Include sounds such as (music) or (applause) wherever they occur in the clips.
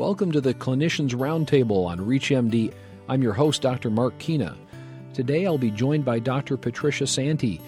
Welcome to the Clinicians Roundtable on ReachMD. I'm your host, Dr. Mark Kina. Today I'll be joined by Dr. Patricia Santy.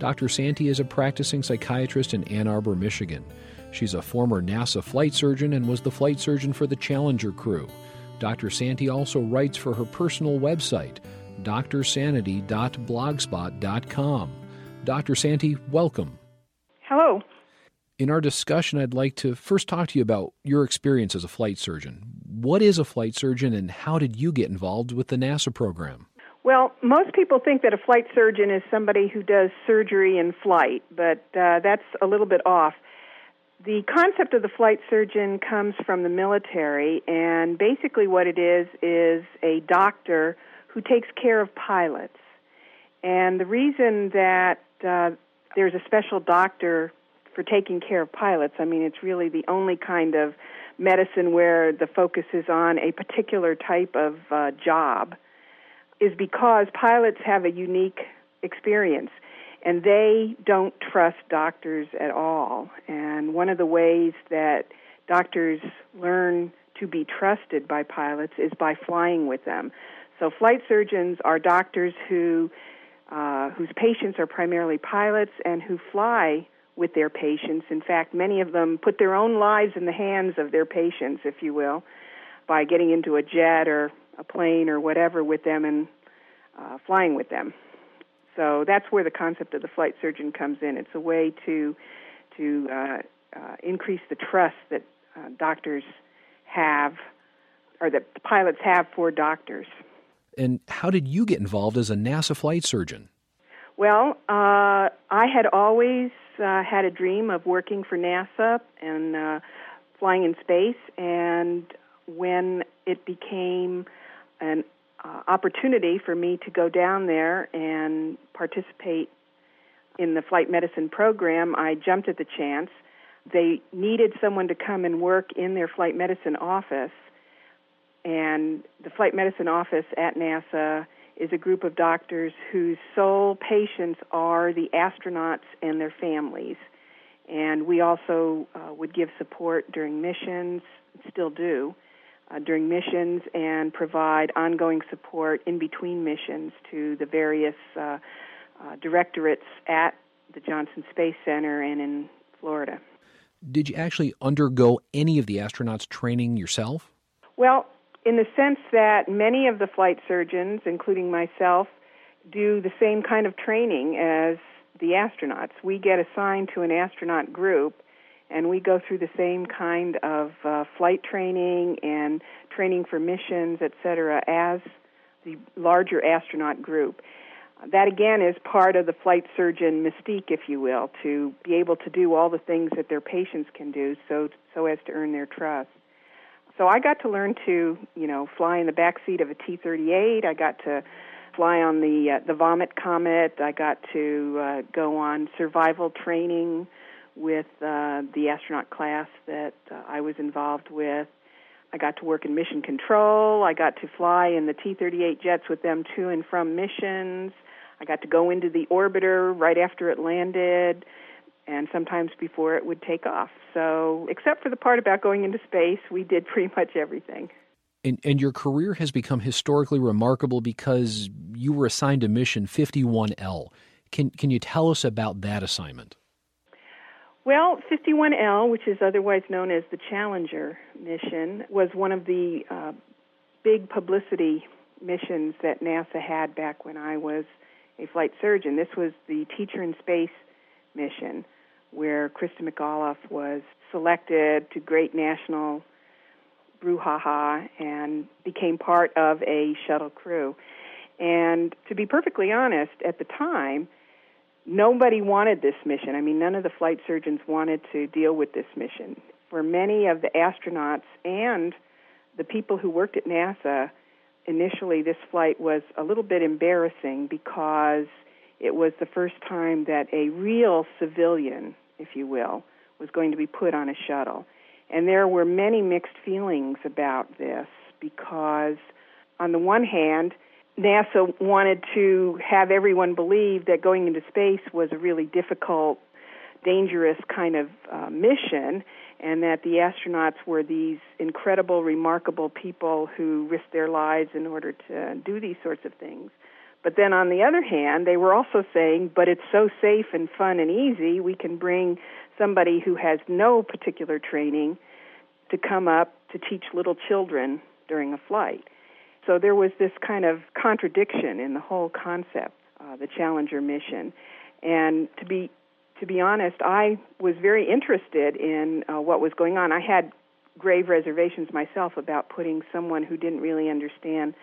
Dr. Santy is a practicing psychiatrist in Ann Arbor, Michigan. She's a former NASA flight surgeon and was the flight surgeon for the Challenger crew. Dr. Santy also writes for her personal website, drsanity.blogspot.com. Dr. Santy, welcome. Hello. In our discussion, I'd like to first talk to you about your experience as a flight surgeon. What is a flight surgeon, and how did you get involved with the NASA program? Well, most people think that a flight surgeon is somebody who does surgery in flight, but uh, that's a little bit off. The concept of the flight surgeon comes from the military, and basically what it is is a doctor who takes care of pilots. And the reason that uh, there's a special doctor for taking care of pilots, I mean, it's really the only kind of medicine where the focus is on a particular type of uh, job, is because pilots have a unique experience and they don't trust doctors at all. And one of the ways that doctors learn to be trusted by pilots is by flying with them. So flight surgeons are doctors who uh, whose patients are primarily pilots and who fly with their patients. In fact, many of them put their own lives in the hands of their patients, if you will, by getting into a jet or a plane or whatever with them and uh, flying with them. So that's where the concept of the flight surgeon comes in. It's a way to to uh, uh, increase the trust that uh, doctors have, or that pilots have for doctors. And how did you get involved as a NASA flight surgeon? Well, uh, I had always uh, had a dream of working for NASA and uh, flying in space, and when it became an uh, opportunity for me to go down there and participate in the flight medicine program, I jumped at the chance. They needed someone to come and work in their flight medicine office, and the flight medicine office at NASA is a group of doctors whose sole patients are the astronauts and their families. And we also uh, would give support during missions, still do uh, during missions and provide ongoing support in between missions to the various uh, uh, directorates at the Johnson Space Center and in Florida. Did you actually undergo any of the astronauts' training yourself? Well, in the sense that many of the flight surgeons, including myself, do the same kind of training as the astronauts. We get assigned to an astronaut group and we go through the same kind of uh, flight training and training for missions, et cetera, as the larger astronaut group. That again is part of the flight surgeon mystique, if you will, to be able to do all the things that their patients can do, so so as to earn their trust. So I got to learn to, you know, fly in the back seat of a T-38. I got to fly on the uh, the Vomit Comet. I got to uh, go on survival training with uh, the astronaut class that uh, I was involved with. I got to work in mission control. I got to fly in the T 38 jets with them to and from missions. I got to go into the orbiter right after it landed and sometimes before it would take off. So, except for the part about going into space, we did (laughs) pretty much everything. And, and your career has become historically remarkable because you were assigned to mission 51L. Can, can you tell us about that assignment? Well, 51L, which is otherwise known as the Challenger mission, was one of the uh, big publicity missions that NASA had back when I was a flight surgeon. This was the Teacher in Space mission, where Christa McAuliffe was selected to great national brouhaha and became part of a shuttle crew. And to be perfectly honest, at the time, nobody wanted this mission. I mean, none of the flight surgeons wanted to deal with this mission. For many of the astronauts and the people who worked at NASA, initially this flight was a little bit embarrassing because it was the first time that a real civilian, if you will, was going to be put on a shuttle. And there were many mixed feelings about this because, on the one hand, NASA wanted to have everyone believe that going into space was a really difficult, dangerous kind of uh, mission. and that the astronauts were these incredible, remarkable people who risked their lives in order to do these sorts of things. But then on the other hand, they were also saying, but it's so safe and fun and easy, we can bring somebody who has no particular training to come up to teach little children during a flight. So there was this kind of contradiction in the whole concept, uh, the Challenger mission. And to be to be honest, I was very interested in uh, what was going on. I had grave reservations myself about putting someone who didn't really understand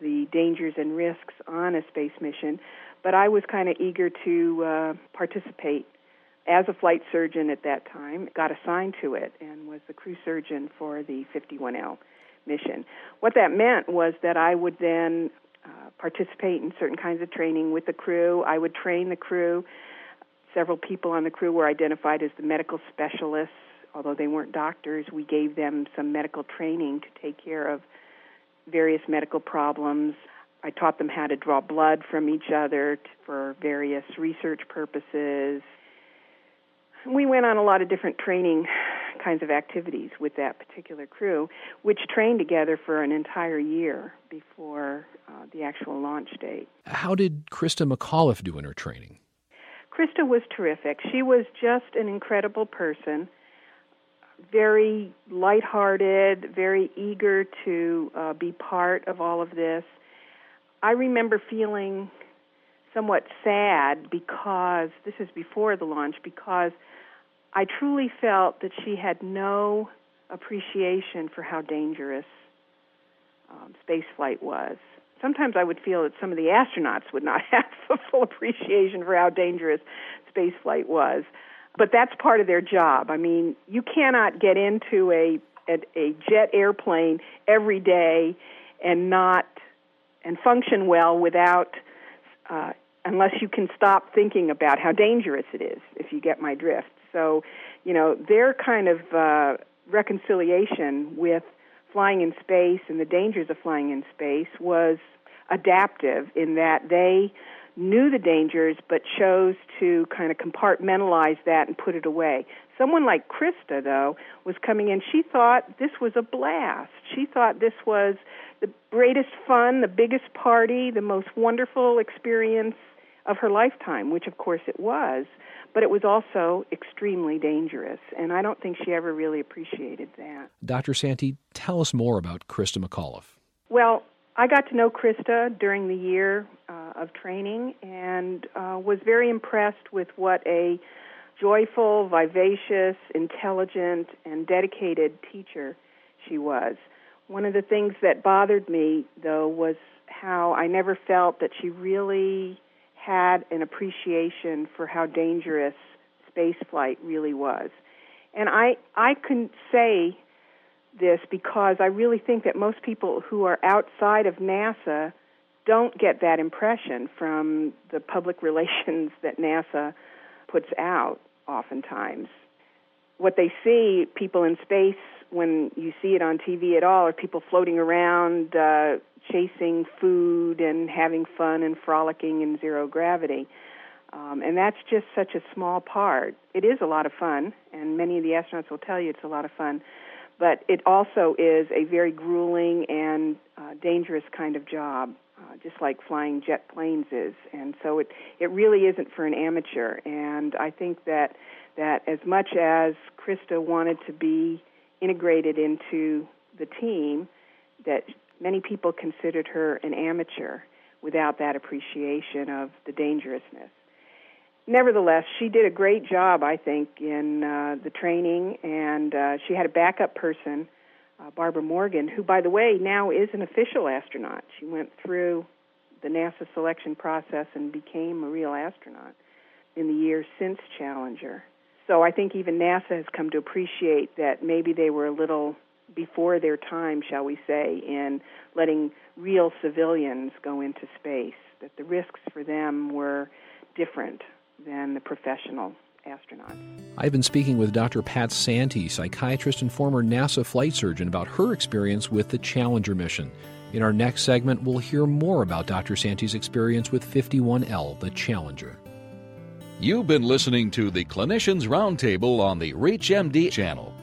the dangers and risks on a space mission, but I was kind of eager to uh, participate as a flight surgeon at that time, got assigned to it, and was the crew surgeon for the 51L mission. What that meant was that I would then uh, participate in certain kinds of training with the crew. I would train the crew. Several people on the crew were identified as the medical specialists. Although they weren't doctors, we gave them some medical training to take care of various medical problems. I taught them how to draw blood from each other for various research purposes. We went on a lot of different training kinds of activities with that particular crew, which trained together for an entire year before uh, the actual launch date. How did Christa McAuliffe do in her training? Christa was terrific. She was just an incredible person very lighthearted, very eager to uh, be part of all of this. I remember feeling somewhat sad because this is before the launch because I truly felt that she had no appreciation for how dangerous um, space flight was. Sometimes I would feel that some of the astronauts would not (laughs) have a full appreciation for how dangerous space flight was but that's part of their job. I mean, you cannot get into a a, a jet airplane every day and not and function well without uh, unless you can stop thinking about how dangerous it is. If you get my drift, so you know their kind of uh, reconciliation with flying in space and the dangers of flying in space was adaptive in that they knew the dangers but chose to kind of compartmentalize that and put it away. Someone like Christa, though, was coming in. She thought this was a blast. She thought this was the greatest fun, the biggest party, the most wonderful experience of her lifetime, which of course it was. But it was also extremely dangerous, and I don't think she ever really appreciated that. Dr. Santy, tell us more about Christa McAuliffe. Well, I got to know Christa during the year of training and uh, was very impressed with what a joyful, vivacious, intelligent, and dedicated teacher she was. One of the things that bothered me, though, was how I never felt that she really had an appreciation for how dangerous space flight really was. And I I can say this because I really think that most people who are outside of NASA don't get that impression from the public (laughs) relations that NASA puts out oftentimes. What they see, people in space, when you see it on TV at all, are people floating around, uh, chasing food and having fun and frolicking in zero gravity. Um, and that's just such a small part. It is a lot of fun, and many of the astronauts will tell you it's a lot of fun but it also is a very grueling and uh, dangerous kind of job, uh, just like flying jet planes is. And so it it really isn't for an amateur. And I think that that as much as Christa wanted to be integrated into the team, that many people considered her an amateur without that appreciation of the dangerousness nevertheless, she did a great job, I think, in uh, the training, and uh, she had a backup person, uh, Barbara Morgan, who, by the way, now is an official astronaut. She went through the NASA selection process and became a real astronaut in the years since Challenger. So I think even NASA has come to appreciate that maybe they were a little before their time, shall we say, in letting real civilians go into space, that the risks for them were different than the professional astronauts. I've been speaking with Dr. Pat Santy, psychiatrist and former NASA flight surgeon, about her experience with the Challenger mission. In our next segment, we'll hear more about Dr. Santy's experience with 51L, the Challenger. You've been listening to the Clinicians Roundtable on the ReachMD channel.